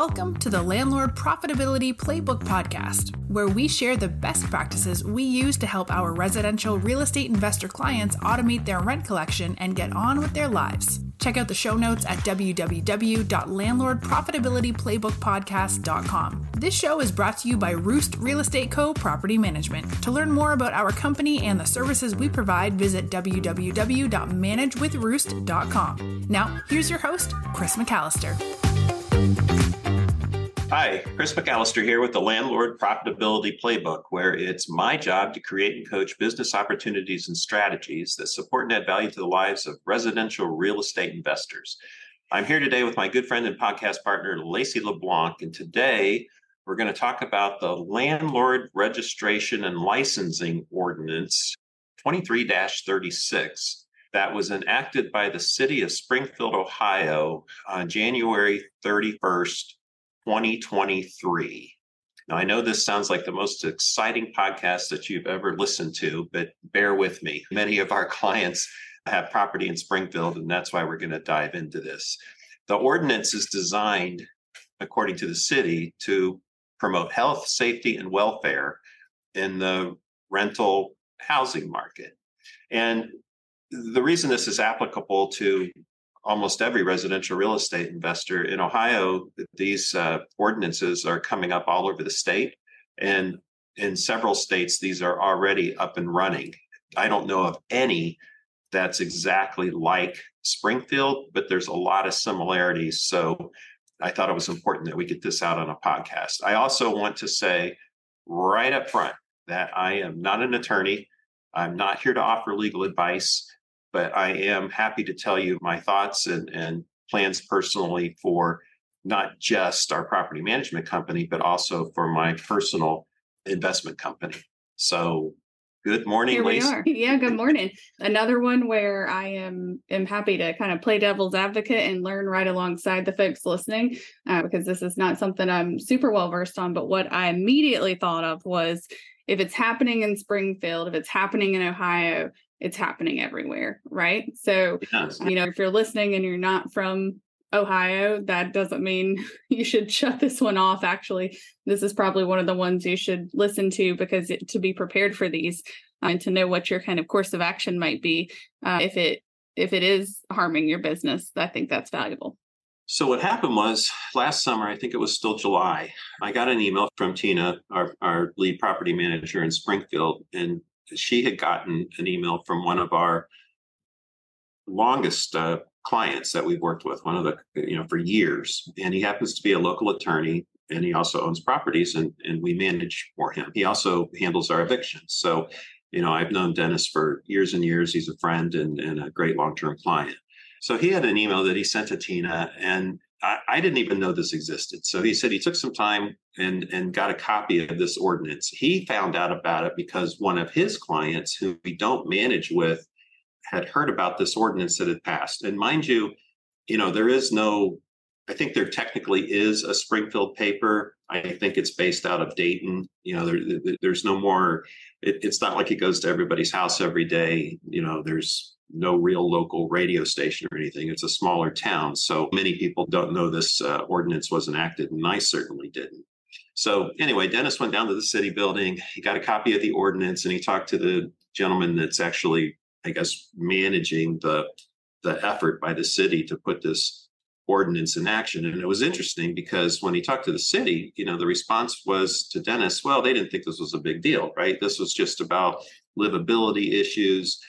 Welcome to the Landlord Profitability Playbook Podcast, where we share the best practices we use to help our residential real estate investor clients automate their rent collection and get on with their lives. Check out the show notes at www.landlordprofitabilityplaybookpodcast.com. This show is brought to you by Roost Real Estate Co. Property Management. To learn more about our company and the services we provide, visit www.managewithroost.com. Now, here's your host, Chris McAllister. Hi, Chris McAllister here with the Landlord Profitability Playbook, where it's my job to create and coach business opportunities and strategies that support and add value to the lives of residential real estate investors. I'm here today with my good friend and podcast partner, Laci LeBlanc, and today we're going to talk about the Landlord Registration and Licensing Ordinance 23 36 that was enacted by the city of Springfield, Ohio on January 31st, 2023. Now, I know this sounds like the most exciting podcast that you've ever listened to, but bear with me. Many of our clients have property in Springfield, and that's why we're going to dive into this. The ordinance is designed, according to the city, to promote health, safety, and welfare in the rental housing market. And the reason this is applicable to almost every residential real estate investor in Ohio, these uh, ordinances are coming up all over the state. And in several states, these are already up and running. I don't know of any that's exactly like Springfield, but there's a lot of similarities. So I thought it was important that we get this out on a podcast. I also want to say right up front that I am not an attorney. I'm not here to offer legal advice but I am happy to tell you my thoughts and, and plans personally for not just our property management company, but also for my personal investment company. So good morning, Here Laci. we are. Yeah, good morning. Another one where I am am happy to kind of play devil's advocate and learn right alongside the folks listening, uh, because this is not something I'm super well versed on. But what I immediately thought of was if it's happening in Springfield, if it's happening in Ohio, it's happening everywhere, right? So, yes. you know, if you're listening and you're not from Ohio, that doesn't mean you should shut this one off. Actually, this is probably one of the ones you should listen to because it, to be prepared for these uh, and to know what your kind of course of action might be uh, if it if it is harming your business. I think that's valuable. So what happened was last summer, I think it was still July, I got an email from Tina, our, our lead property manager in Springfield, and she had gotten an email from one of our longest uh, clients that we've worked with, one of the, you know, for years. And he happens to be a local attorney and he also owns properties and, and we manage for him. He also handles our evictions. So, you know, I've known Dennis for years and years. He's a friend and, and a great long term client. So he had an email that he sent to Tina and I, didn't even know this existed. So he said he took some time and, and got a copy of this ordinance. He found out about it because one of his clients, who we don't manage with, had heard about this ordinance that had passed. And mind you, you know, there is no, I think there technically is a Springfield paper. I think it's based out of Dayton. You know, there, there's no more, it, it's not like it goes to everybody's house every day. You know, there's no real local radio station or anything. It's a smaller town. So many people don't know this uh, ordinance was enacted, and I certainly didn't. So, anyway, Dennis went down to the city building. He got a copy of the ordinance and he talked to the gentleman that's actually, I guess, managing the, the effort by the city to put this ordinance in action. And it was interesting because when he talked to the city, you know, the response was to Dennis, well, they didn't think this was a big deal, right? This was just about livability issues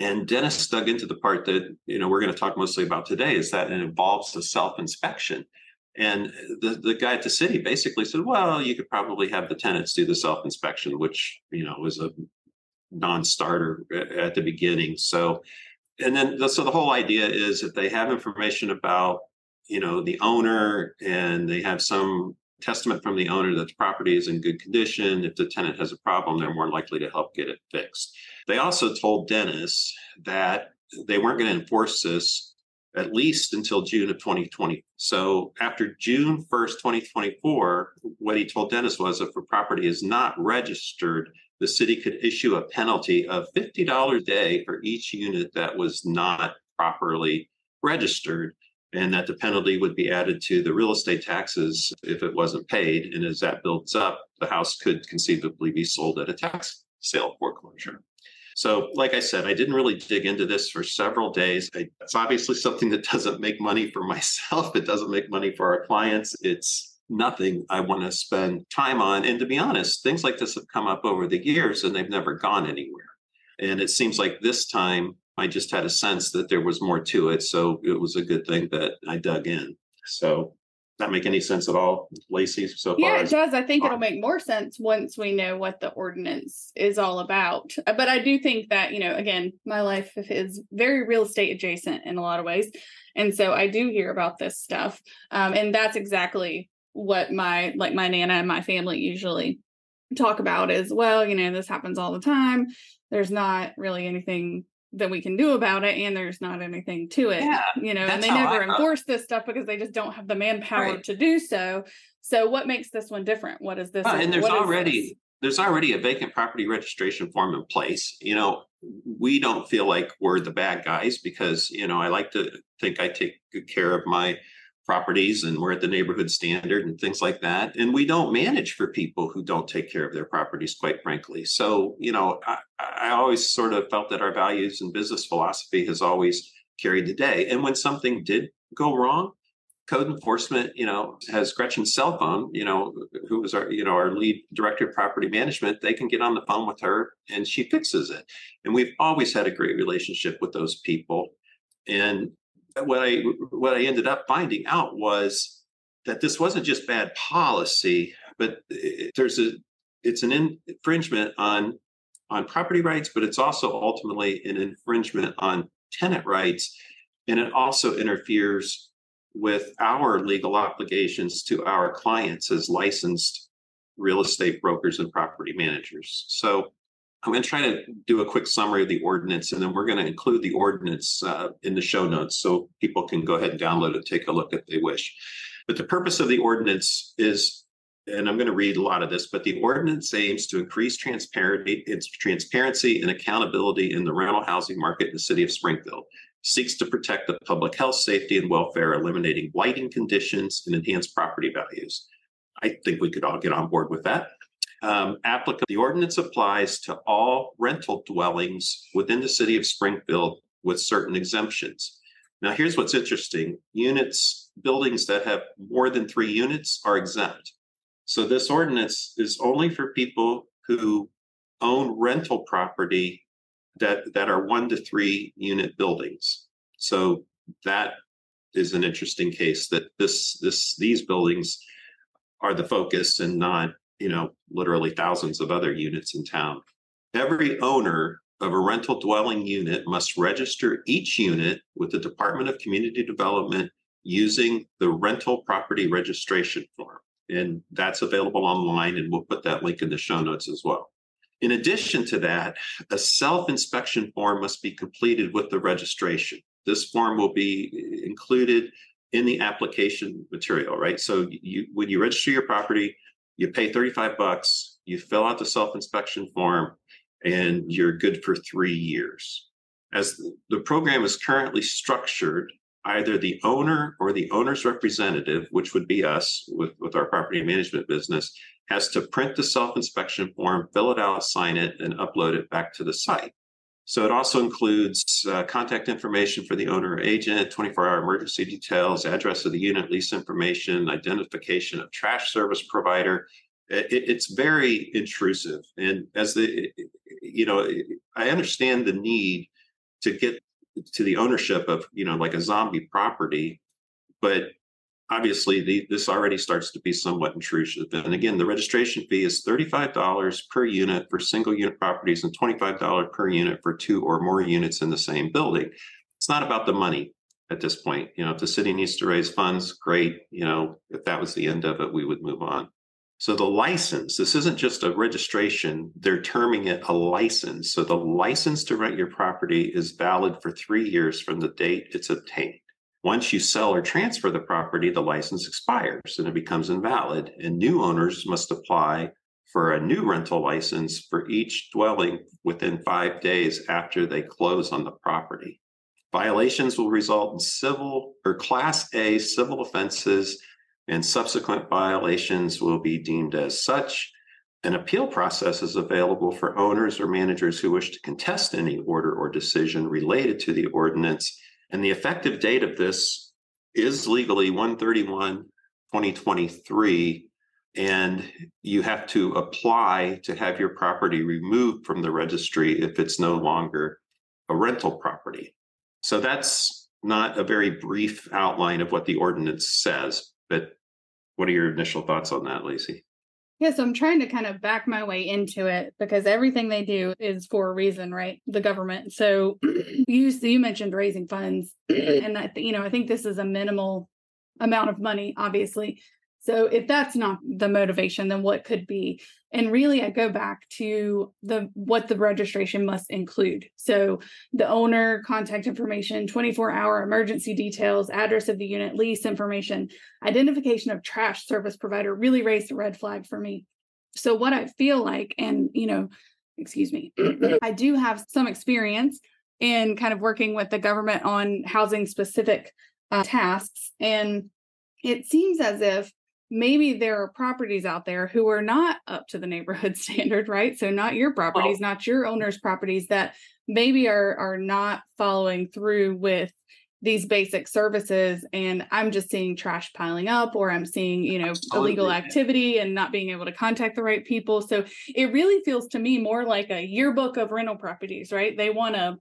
and Dennis dug into the part that you know we're going to talk mostly about today is that it involves the self inspection. And the, the guy at the city basically said, well, you could probably have the tenants do the self inspection, which, you know, was a non starter at the beginning. So, and then, so the whole idea is if they have information about, you know, the owner and they have some testament from the owner that the property is in good condition. If the tenant has a problem, they're more likely to help get it fixed. They also told Dennis that they weren't going to enforce this at least until June of 2020. So after June 1st, 2024, what he told Dennis was if a property is not registered, the city could issue a penalty of $50 a day for each unit that was not properly registered. And that the penalty would be added to the real estate taxes if it wasn't paid. And as that builds up, the house could conceivably be sold at a tax sale foreclosure. So, like I said, I didn't really dig into this for several days. I, it's obviously something that doesn't make money for myself. It doesn't make money for our clients. It's nothing I want to spend time on. And to be honest, things like this have come up over the years and they've never gone anywhere. And it seems like this time I just had a sense that there was more to it. So it was a good thing that I dug in. So does that make any sense at all, Laci? So far. yeah, it does. I think it'll make more sense once we know what the ordinance is all about. Uh, but I do think that you know, again, my life is very real estate adjacent in a lot of ways, and so I do hear about this stuff, um, and that's exactly what my like my nana and my family usually talk about is well, you know, this happens all the time. There's not really anything that we can do about it and there's not anything to it yeah, you know and they never enforce this stuff because they just don't have the manpower right. to do so. So what makes this one different? What is this uh, and there's already there's already a vacant property registration form in place. You know we don't feel like we're the bad guys because you know i like to think i take good care of my properties and we're at the neighborhood standard and things like that. And we don't manage for people who don't take care of their properties, quite frankly. So, you know, I, I always sort of felt that our values and business philosophy has always carried the day. And when something did go wrong, code enforcement, you know, has Gretchen's cell phone, you know, who was our, you know, our lead director of property management, they can get on the phone with her and she fixes it. And we've always had a great relationship with those people. And what I what I ended up finding out was that this wasn't just bad policy, but it, there's a it's an infringement on on property rights, but it's also ultimately an infringement on tenant rights, and it also interferes with our legal obligations to our clients as licensed real estate brokers and property managers. So I'm going to try to do a quick summary of the ordinance, and then we're going to include the ordinance uh, in the show notes so people can go ahead and download it, take a look if they wish. But the purpose of the ordinance is, and I'm going to read a lot of this, but the ordinance aims to increase transparency, transparency and accountability in the rental housing market in the city of Springfield. Seeks to protect the public health, safety, and welfare, eliminating blighting conditions and enhance property values. I think we could all get on board with that um, applicable. The ordinance applies to all rental dwellings within the city of Springfield with certain exemptions. Now, here's what's interesting units, buildings that have more than three units are exempt. So, this ordinance is only for people who own rental property that, that are one to three unit buildings. So, that is an interesting case that this this these buildings are the focus and not you know, literally thousands of other units in town. Every owner of a rental dwelling unit must register each unit with the Department of Community Development using the rental property registration form. And that's available online, and we'll put that link in the show notes as well. In addition to that, a self inspection form must be completed with the registration. This form will be eh, included in the application material, right? So you, when you register your property, you pay 35 bucks, you fill out the self inspection form, and you're good for three years. As the program is currently structured, either the owner or the owner's representative, which would be us with, with our property management business, has to print the self inspection form, fill it out, sign it, and upload it back to the site. So it also includes uh, contact information for the owner or agent, 24 hour emergency details, address of the unit, lease information, identification of trash service provider. It, it's very intrusive. And as the, you know, I understand the need to get to the ownership of, you know, like a zombie property, but obviously the, this already starts to be somewhat intrusive. And again, the registration fee is $35 per unit for single unit properties and $25 per unit for two or more units in the same building. It's not about the money at this point. You know, if the city needs to raise funds, great. You know, if that was the end of it, we would move on. So the license, this isn't just a registration, they're terming it a license. So the license to rent your property is valid for three years from the date it's obtained. Once you sell or transfer the property, the license expires and it becomes invalid, and new owners must apply for a new rental license for each dwelling within five days after they close on the property. Violations will result in civil or class A civil offenses, and subsequent violations will be deemed as such. An appeal process is available for owners or managers who wish to contest any order or decision related to the ordinance. And the effective date of this is legally 131 2023 and you have to apply to have your property removed from the registry if it's no longer a rental property. So that's not a very brief outline of what the ordinance says, but what are your initial thoughts on that, Laci? Yeah, so I'm trying to kind of back my way into it because everything they do is for a reason, right? The government. So you you mentioned raising funds, and that you know I think this is a minimal amount of money, obviously, so if that's not the motivation, then what could be? And really, I go back to the what the registration must include. So the owner, contact information, 24-hour emergency details, address of the unit, lease information, identification of trash service provider really raised a red flag for me. So what I feel like, and you know, excuse me, I do have some experience in kind of working with the government on housing specific uh, tasks and it seems as if maybe there are properties out there who are not up to the neighborhood standard right so not your properties oh. not your owner's properties that maybe are are not following through with these basic services and i'm just seeing trash piling up or i'm seeing you know Absolutely. illegal activity and not being able to contact the right people so it really feels to me more like a yearbook of rental properties right they want to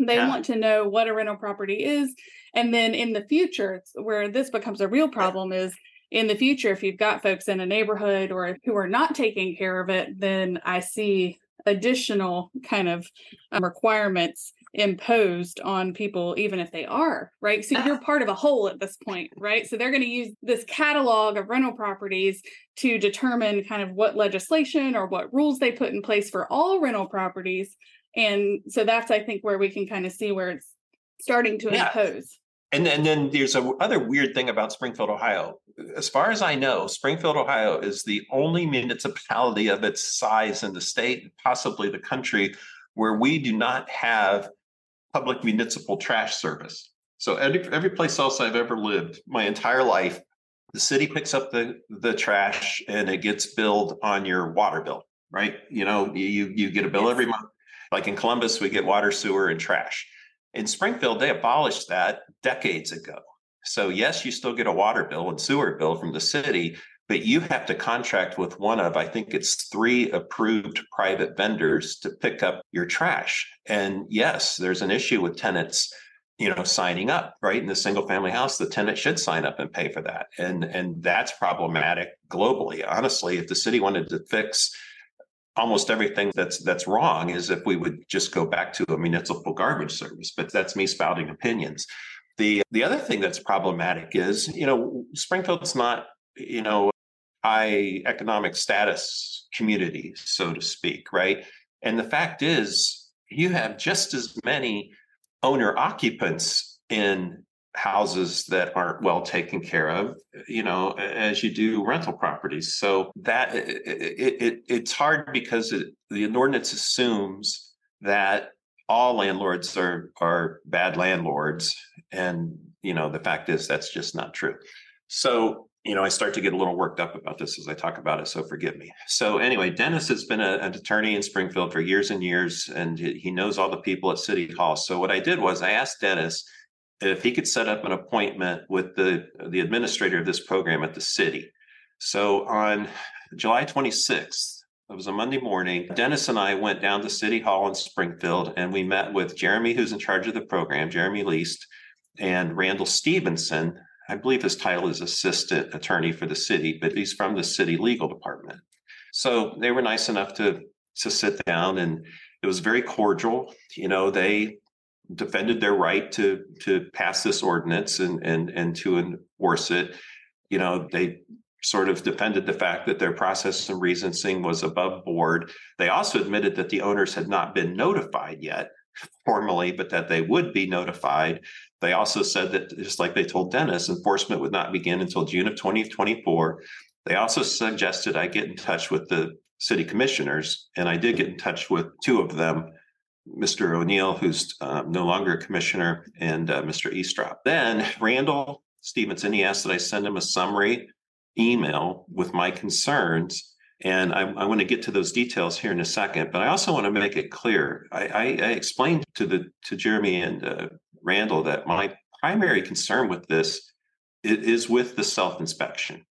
they yeah. want to know what a rental property is and then in the future where this becomes a real problem is in the future, if you've got folks in a neighborhood or who are not taking care of it, then I see additional kind of um, requirements imposed on people, even if they are, right? So you're part of a whole at this point, right? So they're going to use this catalog of rental properties to determine kind of what legislation or what rules they put in place for all rental properties. And so that's, I think, where we can kind of see where it's starting to yeah. impose. And, and then there's a other weird thing about Springfield, Ohio. As far as I know, Springfield, Ohio is the only municipality of its size in the state, possibly the country, where we do not have public municipal trash service. So every, every place else I've ever lived, my entire life, the city picks up the the trash and it gets billed on your water bill, right? You know, you you get a bill every month. Like in Columbus, we get water, sewer, and trash. In Springfield, they abolished that decades ago. So, yes, you still get a water bill and sewer bill from the city, but you have to contract with one of, I think it's three approved private vendors to pick up your trash. And yes, there's an issue with tenants you know signing up right in the single family house the tenant should sign up and pay for that and and that's problematic globally honestly if the city wanted to fix almost everything that's that's wrong is if we would just go back to a municipal garbage service but that's me spouting opinions. The the other thing that's problematic is you know springfield's not you know high economic status community so to speak right? And the fact is you have just as many owner occupants in houses that aren't well taken care of you know as you do rental properties. So that it, it it's hard because it, the ordinance assumes that all landlords are are bad landlords. And you know the fact is that's just not true. So you know i start to get a little worked up about this as i talk about it so forgive me. So anyway dennis has been a, an attorney in springfield for years and years and he knows all the people at city hall. So what i did was i asked dennis if he could set up an appointment with the the administrator of this program at the city. So on July 26th, it was a Monday morning. Dennis and I went down to City Hall in Springfield and we met with Jeremy, who's in charge of the program, Jeremy Least, and Randall Stevenson. I believe his title is assistant attorney for the city, but he's from the city legal department. So they were nice enough to to sit down and it was very cordial. You know, they defended their right to to pass this ordinance and and and to enforce it. You know, they sort of defended the fact that their process and reasoning was above board. They also admitted that the owners had not been notified yet formally, but that they would be notified. They also said that just like they told Dennis, enforcement would not begin until June of 2024. They also suggested I get in touch with the city commissioners, and I did get in touch with two of them Mr. O'Neill, who's uh, no longer a commissioner, and uh, Mr. Estrop. Then Randall Stevenson, he asked that I send him a summary email with my concerns. And I, I want to get to those details here in a second, but I also want to make it clear. I, I, I explained to the to Jeremy and uh, Randall that my primary concern with this is with the self inspection,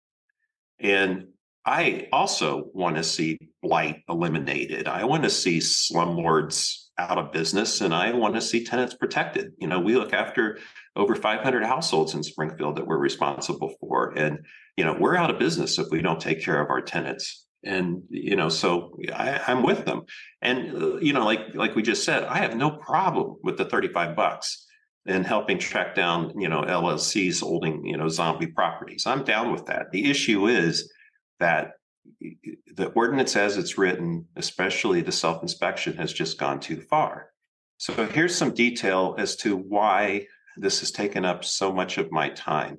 and I also want to see blight eliminated. I want to see slumlords out of business and I want to see tenants protected. You know, we look after over 500 households in Springfield that we're responsible for. And, you know, we're out of business if we don't take care of our tenants. And, you know, so I, I'm with them. And, you know, like, like we just said, I have no problem with the 35 bucks and helping track down, you know, LLCs holding, you know, zombie properties. I'm down with that. The issue is, that the ordinance as it's written, especially the self inspection, has just gone too far. So here's some detail as to why this has taken up so much of my time.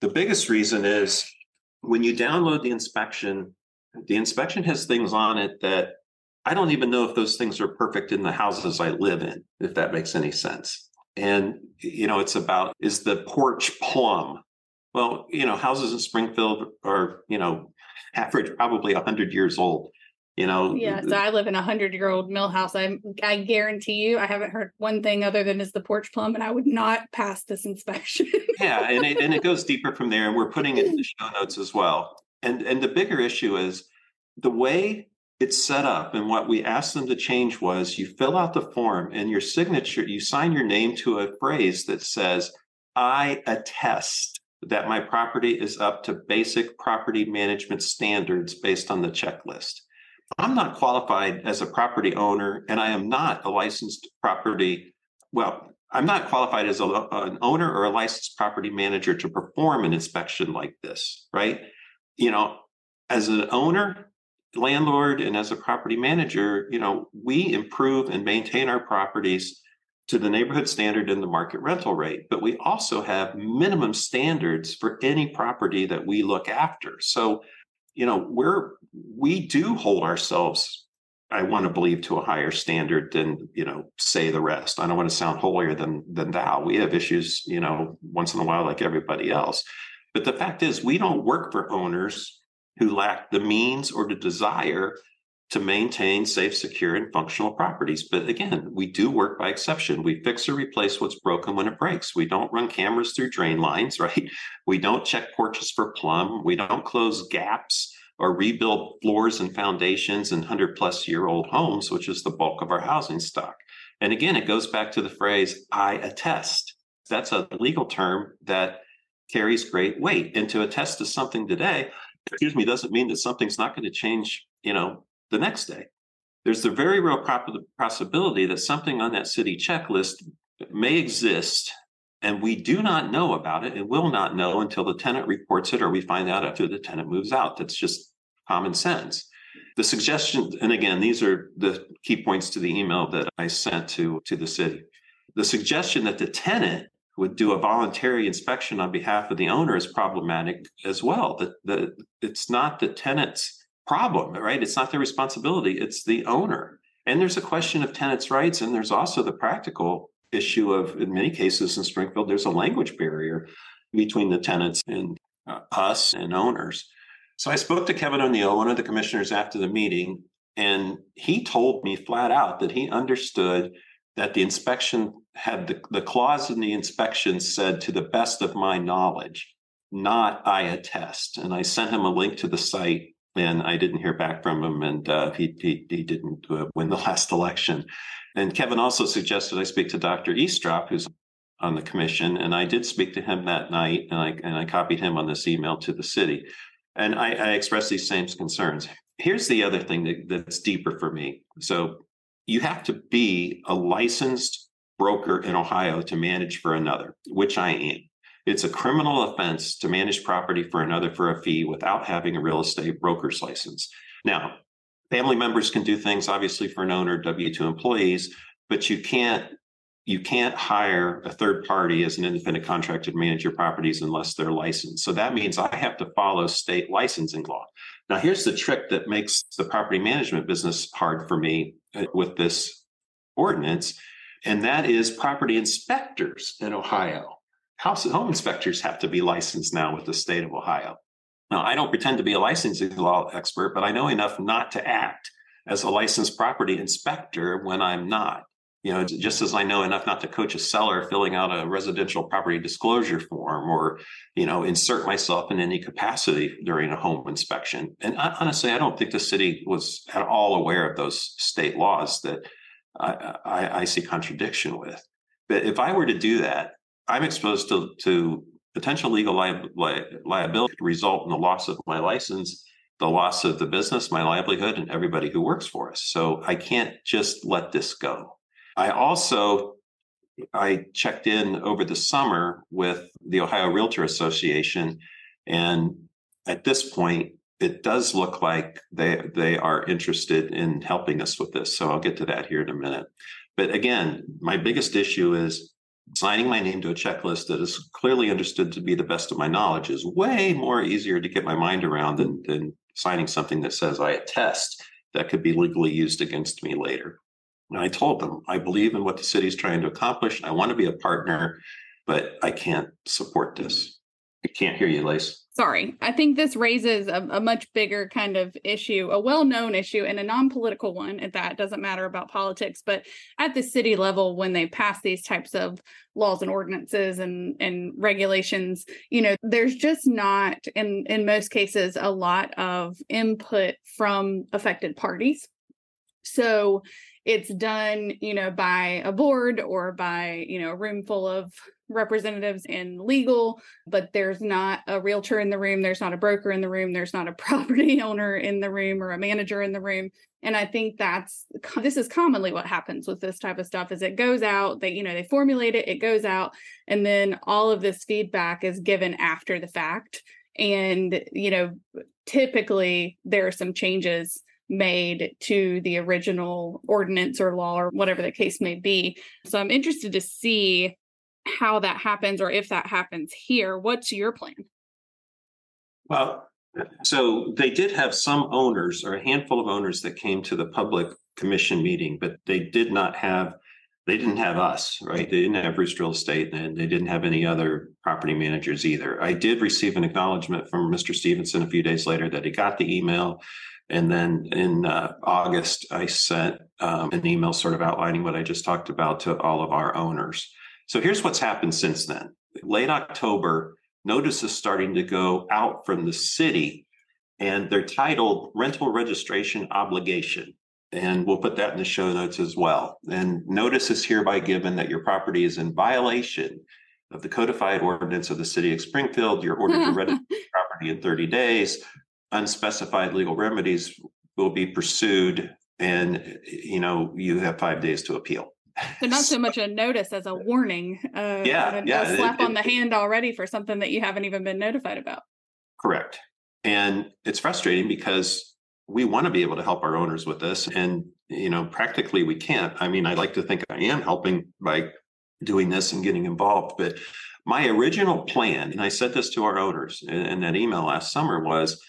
The biggest reason is when you download the inspection, the inspection has things on it that I don't even know if those things are perfect in the houses I live in, if that makes any sense. And, you know, it's about is the porch plumb? Well, you know, houses in Springfield are, you know, average probably 100 years old you know? Yeah so i live in a 100 year old mill house. I i guarantee you i haven't heard one thing other than is the porch plumb and i would not pass this inspection. Yeah and it, and it goes deeper from there and we're putting it in the show notes as well. And and the bigger issue is the way it's set up and what we asked them to change was you fill out the form and your signature you sign your name to a phrase that says i attest that my property is up to basic property management standards based on the checklist. I'm not qualified as a property owner, and I am not a licensed property. Well, I'm not qualified as a, an owner or a licensed property manager to perform an inspection like this, right? You know, as an owner, landlord, and as a property manager, you know, we improve and maintain our properties to the neighborhood standard and the market rental rate, but we also have minimum standards for any property that we look after. So, you know, we're we do hold ourselves, I want to believe, to a higher standard than, you know, say the rest. I don't want to sound holier than than thou. We have issues, you know, once in a while like everybody else. But the fact is we don't work for owners who lack the means or the desire to maintain safe, secure, and functional properties. But again, we do work by exception. We fix or replace what's broken when it breaks. We don't run cameras through drain lines, right? We don't check porches for plumb. We don't close gaps or rebuild floors and foundations in 100 plus year old homes, which is the bulk of our housing stock. And again, it goes back to the phrase, I attest. That's a legal term that carries great weight. And to attest to something today, excuse me, doesn't mean that something's not going to change, you know, the next day. There's the very real possibility that something on that city checklist may exist and we do not know about it and will not know until the tenant reports it or we find out after the tenant moves out. That's just common sense. The suggestion, and again, these are the key points to the email that I sent to, to the city. The suggestion that the tenant would do a voluntary inspection on behalf of the owner is problematic as well. That the, it's not the tenant's problem, right? It's not their responsibility, it's the owner. And there's a question of tenants' rights, and there's also the practical issue of, in many cases in Springfield, there's a language barrier between the tenants and uh, us and owners. So I spoke to Kevin O'Neill, one of the commissioners, after the meeting, and he told me flat out that he understood that the inspection had the, the clause in the inspection said, to the best of my knowledge, not I attest. And I sent him a link to the site and I didn't hear back from him, and uh, he, he, he didn't uh, win the last election. And Kevin also suggested I speak to Dr. Estrop, who's on the commission, and I did speak to him that night, and I and I copied him on this email to the city, and I, I expressed these same concerns. Here's the other thing that, that's deeper for me. So you have to be a licensed broker in Ohio to manage for another, which I am. It's a criminal offense to manage property for another for a fee without having a real estate broker's license. Now, family members can do things obviously for an owner, W2 employees, but you can't you can't hire a third party as an independent contractor to manage your properties unless they're licensed. So that means I have to follow state licensing law. Now, here's the trick that makes the property management business hard for me uh, with this ordinance, and that is property inspectors in Ohio. House home inspectors have to be licensed now with the state of Ohio. Now, I don't pretend to be a licensing law expert, but I know enough not to act as a licensed property inspector when I'm not. You know, just as I know enough not to coach a seller filling out a residential property disclosure form or, you know, insert myself in any capacity during a home inspection. And I, honestly, I don't think the city was at all aware of those state laws that I, I, I see contradiction with. But if I were to do that, I'm exposed to, to potential legal li- li- liability result in the loss of my license, the loss of the business, my livelihood, and everybody who works for us. So I can't just let this go. I also I checked in over the summer with the Ohio Realtor Association, and at this point, it does look like they they are interested in helping us with this. So I'll get to that here in a minute. But again, my biggest issue is signing my name to a checklist that is clearly understood to be the best of my knowledge is way more easier to get my mind around than, than signing something that says I attest that could be legally used against me later. And I told them, I believe in what the city is trying to accomplish. I want to be a partner, but I can't support this. I can't hear you, Lace. Sorry. I think this raises a, a much bigger kind of issue, a well known issue, and a non political one at that. Doesn't matter about politics, but at the city level, when they pass these types of laws and ordinances and, and regulations, you know, there's just not, in, in most cases, a lot of input from affected parties. So it's done, you know, by a board or by, you know, a room full of representatives in legal, but there's not a realtor in the room, there's not a broker in the room, there's not a property owner in the room or a manager in the room. And I think that's this is commonly what happens with this type of stuff is it goes out, they you know, they formulate it, it goes out, and then all of this feedback is given after the fact. And, you know, typically there are some changes made to the original ordinance or law or whatever the case may be. So I'm interested to see how that happens or if that happens here. What's your plan? Well, so they did have some owners or a handful of owners that came to the public commission meeting, but they did not have they didn't have us, right? They didn't have Roost Real Estate and they didn't have any other property managers either. I did receive an acknowledgement from Mr. Stevenson a few days later that he got the email. And then in uh, August, I sent um, an email sort of outlining what I just talked about to all of our owners. So here's what's happened since then. Late October, notices starting to go out from the city, and they're titled rental registration obligation. And we'll put that in the show notes as well. And notice is hereby given that your property is in violation of the codified ordinance of the city of Springfield. You're ordered to register your property in 30 days. Unspecified legal remedies will be pursued, and you know you have five days to appeal. So not so much a notice as a warning. Uh, yeah, a, yeah. A slap it, on the hand already for something that you haven't even been notified about. Correct. And it's frustrating because we want to be able to help our owners with this, and you know, practically we can't. I mean, I like to think I am helping by doing this and getting involved, but my original plan, and I said this to our owners in, in that email last summer, was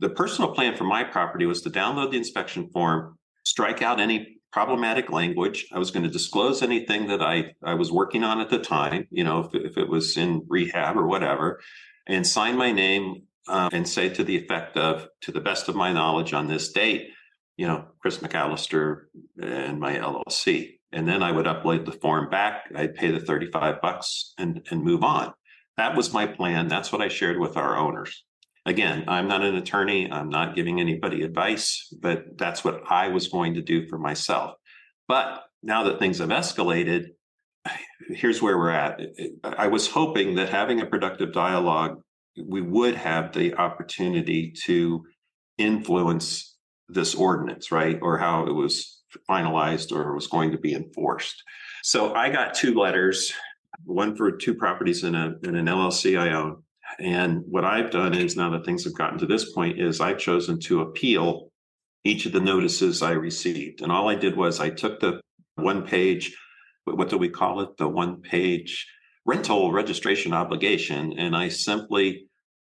the personal plan for my property was to download the inspection form, strike out any problematic language. I was going to disclose anything that I, I was working on at the time, you know, if, if it was in rehab or whatever, and sign my name um, and say to the effect of, to the best of my knowledge on this date, you know, Chris McAllister and my LLC. And then I would upload the form back. I'd pay the 35 bucks and, and move on. That was my plan. That's what I shared with our owners. Again, I'm not an attorney. I'm not giving anybody advice, but that's what I was going to do for myself. But now that things have escalated, here's where we're at. I was hoping that having a productive dialogue, we would have the opportunity to influence this ordinance, right? Or how it was finalized or was going to be enforced. So I got two letters, one for two properties in, a, in an LLC I own, and what I've done is now that things have gotten to this point is I've chosen to appeal each of the notices I received. And all I did was I took the one page, what do we call it? The one page rental registration obligation. And I simply,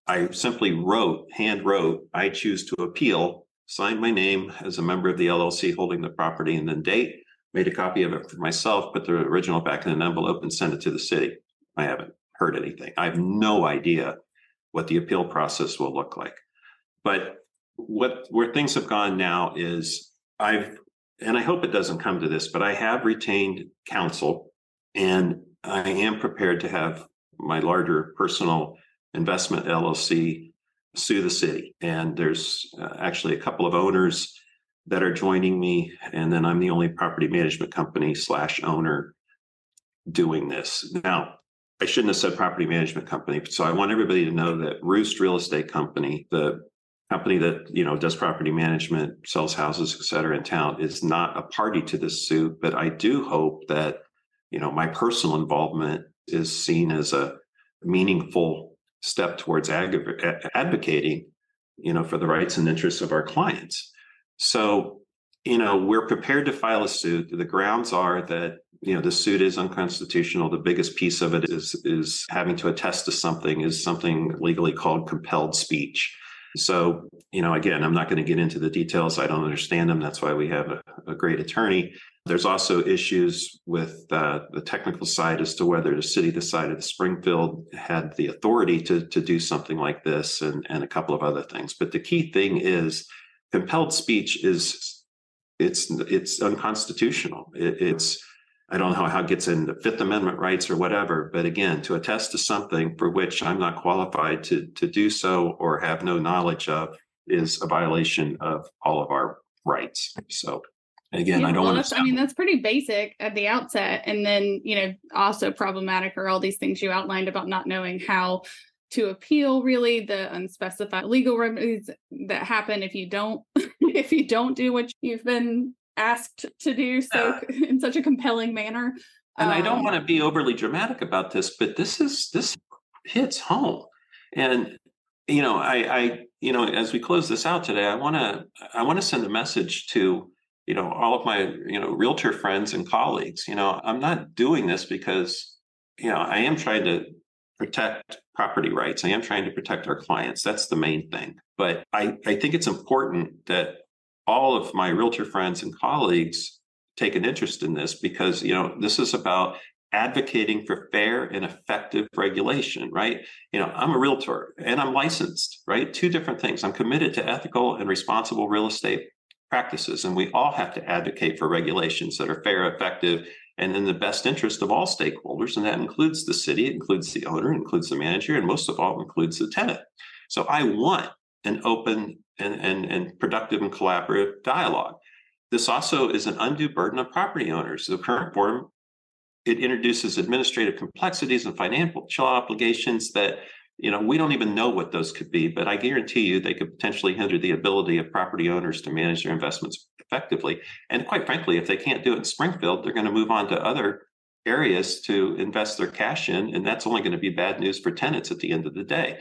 I simply wrote, hand wrote, I choose to appeal, signed my name as a member of the LLC holding the property and then date. made a copy of it for myself, put the original back in an envelope, and sent it to the city. I haven't heard anything. I have no idea what the appeal process will look like. But what where things have gone now is I've and I hope it doesn't come to this, but I have retained counsel and I am prepared to have my larger personal investment LLC sue the city. And there's uh, actually a couple of owners that are joining me, and then I'm the only property management company slash owner doing this. Now, I shouldn't have said property management company. So I want everybody to know that Roost Real Estate Company, the company that you know does property management, sells houses, et cetera, in town, is not a party to this suit. But I do hope that you know my personal involvement is seen as a meaningful step towards ag- advocating, you know, for the rights and interests of our clients. So, you know, we're prepared to file a suit. The grounds are that you know the suit is unconstitutional. The biggest piece of it is is having to attest to something is something legally called compelled speech. So, you know, again, I'm not going to get into the details. I don't understand them. That's why we have a, a great attorney. There's also issues with uh, the technical side as to whether the city, the side of the Springfield, had the authority to, to do something like this and, and a couple of other things. But the key thing is compelled speech is it's it's unconstitutional. It, it's I don't know how it gets into Fifth Amendment rights or whatever, but again, to attest to something for which I'm not qualified to to do so or have no knowledge of is a violation of all of our rights. So again, yeah, I don't well, want to. I mean, that's pretty basic at the outset, and then you know, also problematic are all these things you outlined about not knowing how to appeal really the unspecified legal remedies that happen if you don't if you don't do what you've been asked to do so yeah. in such a compelling manner and um, i don't um, want to be overly dramatic about this but this is this hits home. And you know i i you know as we close this out today i want to i want to send a message to you know all of my you know realtor friends and colleagues. You know i'm not doing this because you know i am trying to protect property rights. I am trying to protect our clients. That's the main thing. But i i think it's important that all of my realtor friends and colleagues take an interest in this because you know this is about advocating for fair and effective regulation right you know i'm a realtor and i'm licensed right two different things i'm committed to ethical and responsible real estate practices. And we all have to advocate for regulations that are fair, effective, and in the best interest of all stakeholders. And that includes the city, it includes the owner, it includes the manager, and most of all, includes the tenant. So I want an open and, and, and productive and collaborative dialogue. This also is an undue burden on property owners. The current form it introduces administrative complexities and financial obligations that you know, we don't even know what those could be, but I guarantee you they could potentially hinder the ability of property owners to manage their investments effectively. And quite frankly, if they can't do it in Springfield, they're going to move on to other areas to invest their cash in. And that's only going to be bad news for tenants at the end of the day.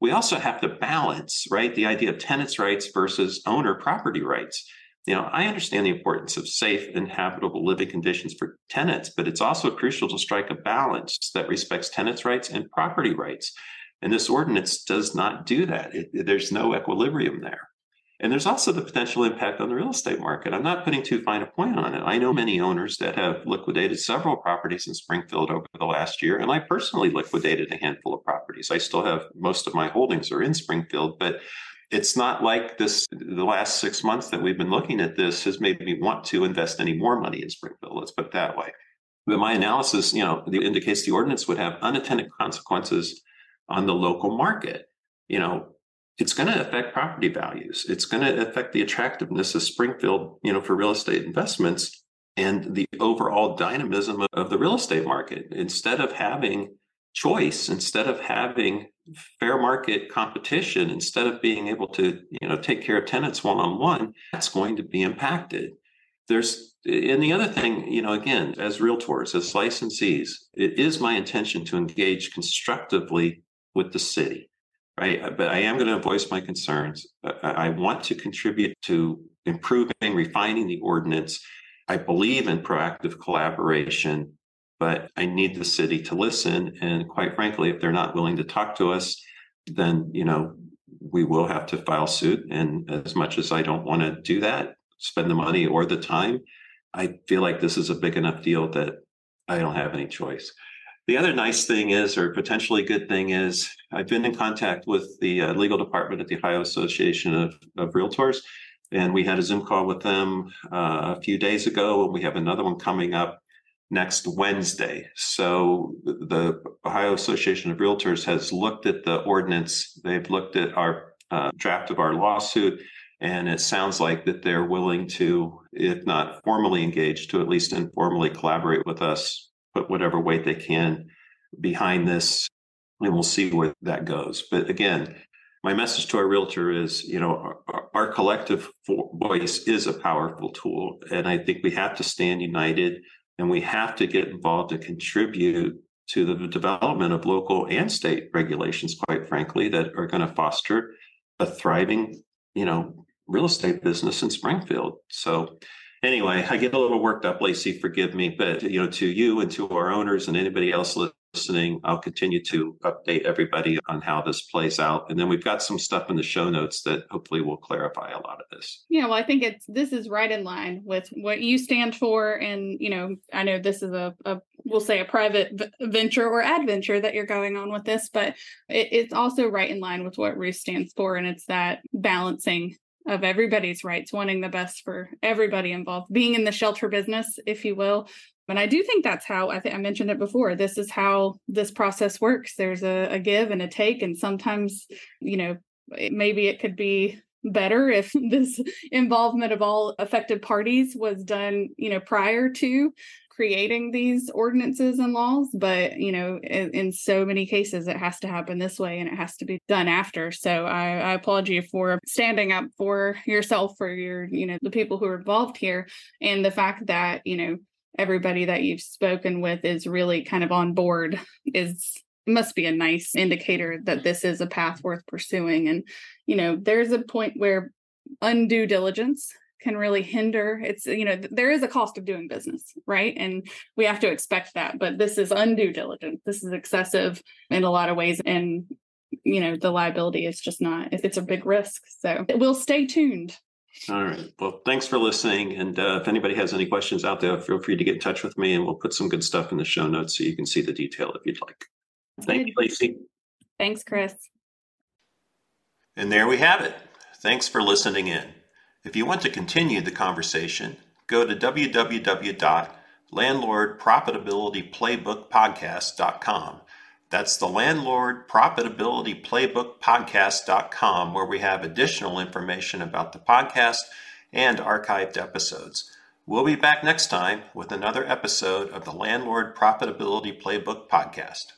We also have to balance, right, the idea of tenants' rights versus owner property rights. You know, I understand the importance of safe and habitable living conditions for tenants, but it's also crucial to strike a balance that respects tenants' rights and property rights. And this ordinance does not do that. It, there's no equilibrium there. And there's also the potential impact on the real estate market. I'm not putting too fine a point on it. I know many owners that have liquidated several properties in Springfield over the last year, and I personally liquidated a handful of properties. I still have most of my holdings are in Springfield, but it's not like this the last six months that we've been looking at this has made me want to invest any more money in Springfield. Let's put it that way. But my analysis, you know, indicates the ordinance would have unintended consequences on the local market. You know, it's going to affect property values. It's going to affect the attractiveness of Springfield, you know, for real estate investments and the overall dynamism of the real estate market. Instead of having choice, instead of having fair market competition, instead of being able to, you know, take care of tenants one on one, that's going to be impacted. There's and the other thing, you know, again, as realtors, as licensees, it is my intention to engage constructively with the city, right? Uh, but I am going to voice my concerns. Uh, I want to contribute to improving, refining the ordinance. I believe in proactive collaboration, but I need the city to listen. And quite frankly, if they're not willing to talk to us, then, you know, we will have to file suit. And as much as I don't want to do that, spend the money or the time, I feel like this is a big enough deal that I don't have any choice. The other nice thing is, or potentially good thing is, I've been in contact with the uh, legal department at the Ohio Association of, of Realtors, and we had a Zoom call with them uh, a few days ago, and we have another one coming up next Wednesday. So the Ohio Association of Realtors has looked at the ordinance. They've looked at our uh, draft of our lawsuit, and it sounds like that they're willing to, if not formally engage, to at least informally collaborate with us, put whatever weight they can behind this, and we'll see where that goes. But again, my message to our realtor is, you know, our, our collective voice is a powerful tool, and I think we have to stand united and we have to get involved and contribute to the development of local and state regulations, quite frankly, that are going to foster a thriving, you know, real estate business in Springfield. So anyway, I get a little worked up, Laci, forgive me, but you know, to you and to our owners and anybody else listening, I'll continue to update everybody on how this plays out. And then we've got some stuff in the show notes that hopefully will clarify a lot of this. Yeah, well, I think it's this is right in line with what you stand for. And, you know, I know this is a, a we'll say a private v- venture or adventure that you're going on with this, but it, it's also right in line with what Roost stands for. And it's that balancing of everybody's rights, wanting the best for everybody involved, being in the shelter business, if you will, and I do think that's how I think I mentioned it before. This is how this process works. There's a, a give and a take, and sometimes, you know, it, maybe it could be better if this involvement of all affected parties was done, you know, prior to creating these ordinances and laws but you know in, in, so many cases it has to happen this way and it has to be done after. So I, I applaud you for standing up for yourself for your you know the people who are involved here and the fact that you know everybody that you've spoken with is really kind of on board is must be a nice indicator that this is a path worth pursuing. And you know there's a point where undue diligence can really hinder it's you know there is a cost of doing business right and we have to expect that but this is undue diligence this is excessive in a lot of ways and you know the liability is just not it's a big risk so we'll stay tuned all right. Well, thanks for listening. And uh, if anybody has any questions out there, feel free to get in touch with me and we'll put some good stuff in the show notes so you can see the detail if you'd like. Thank good. you, Laci. Thanks, Chris. And there we have it. Thanks for listening in. If you want to continue the conversation, go to www.landlordprofitabilityplaybookpodcast.com that's the Landlord Profitability Playbook Podcast.com, where we have additional information about the podcast and archived episodes. We'll be back next time with another episode of the Landlord Profitability Playbook Podcast.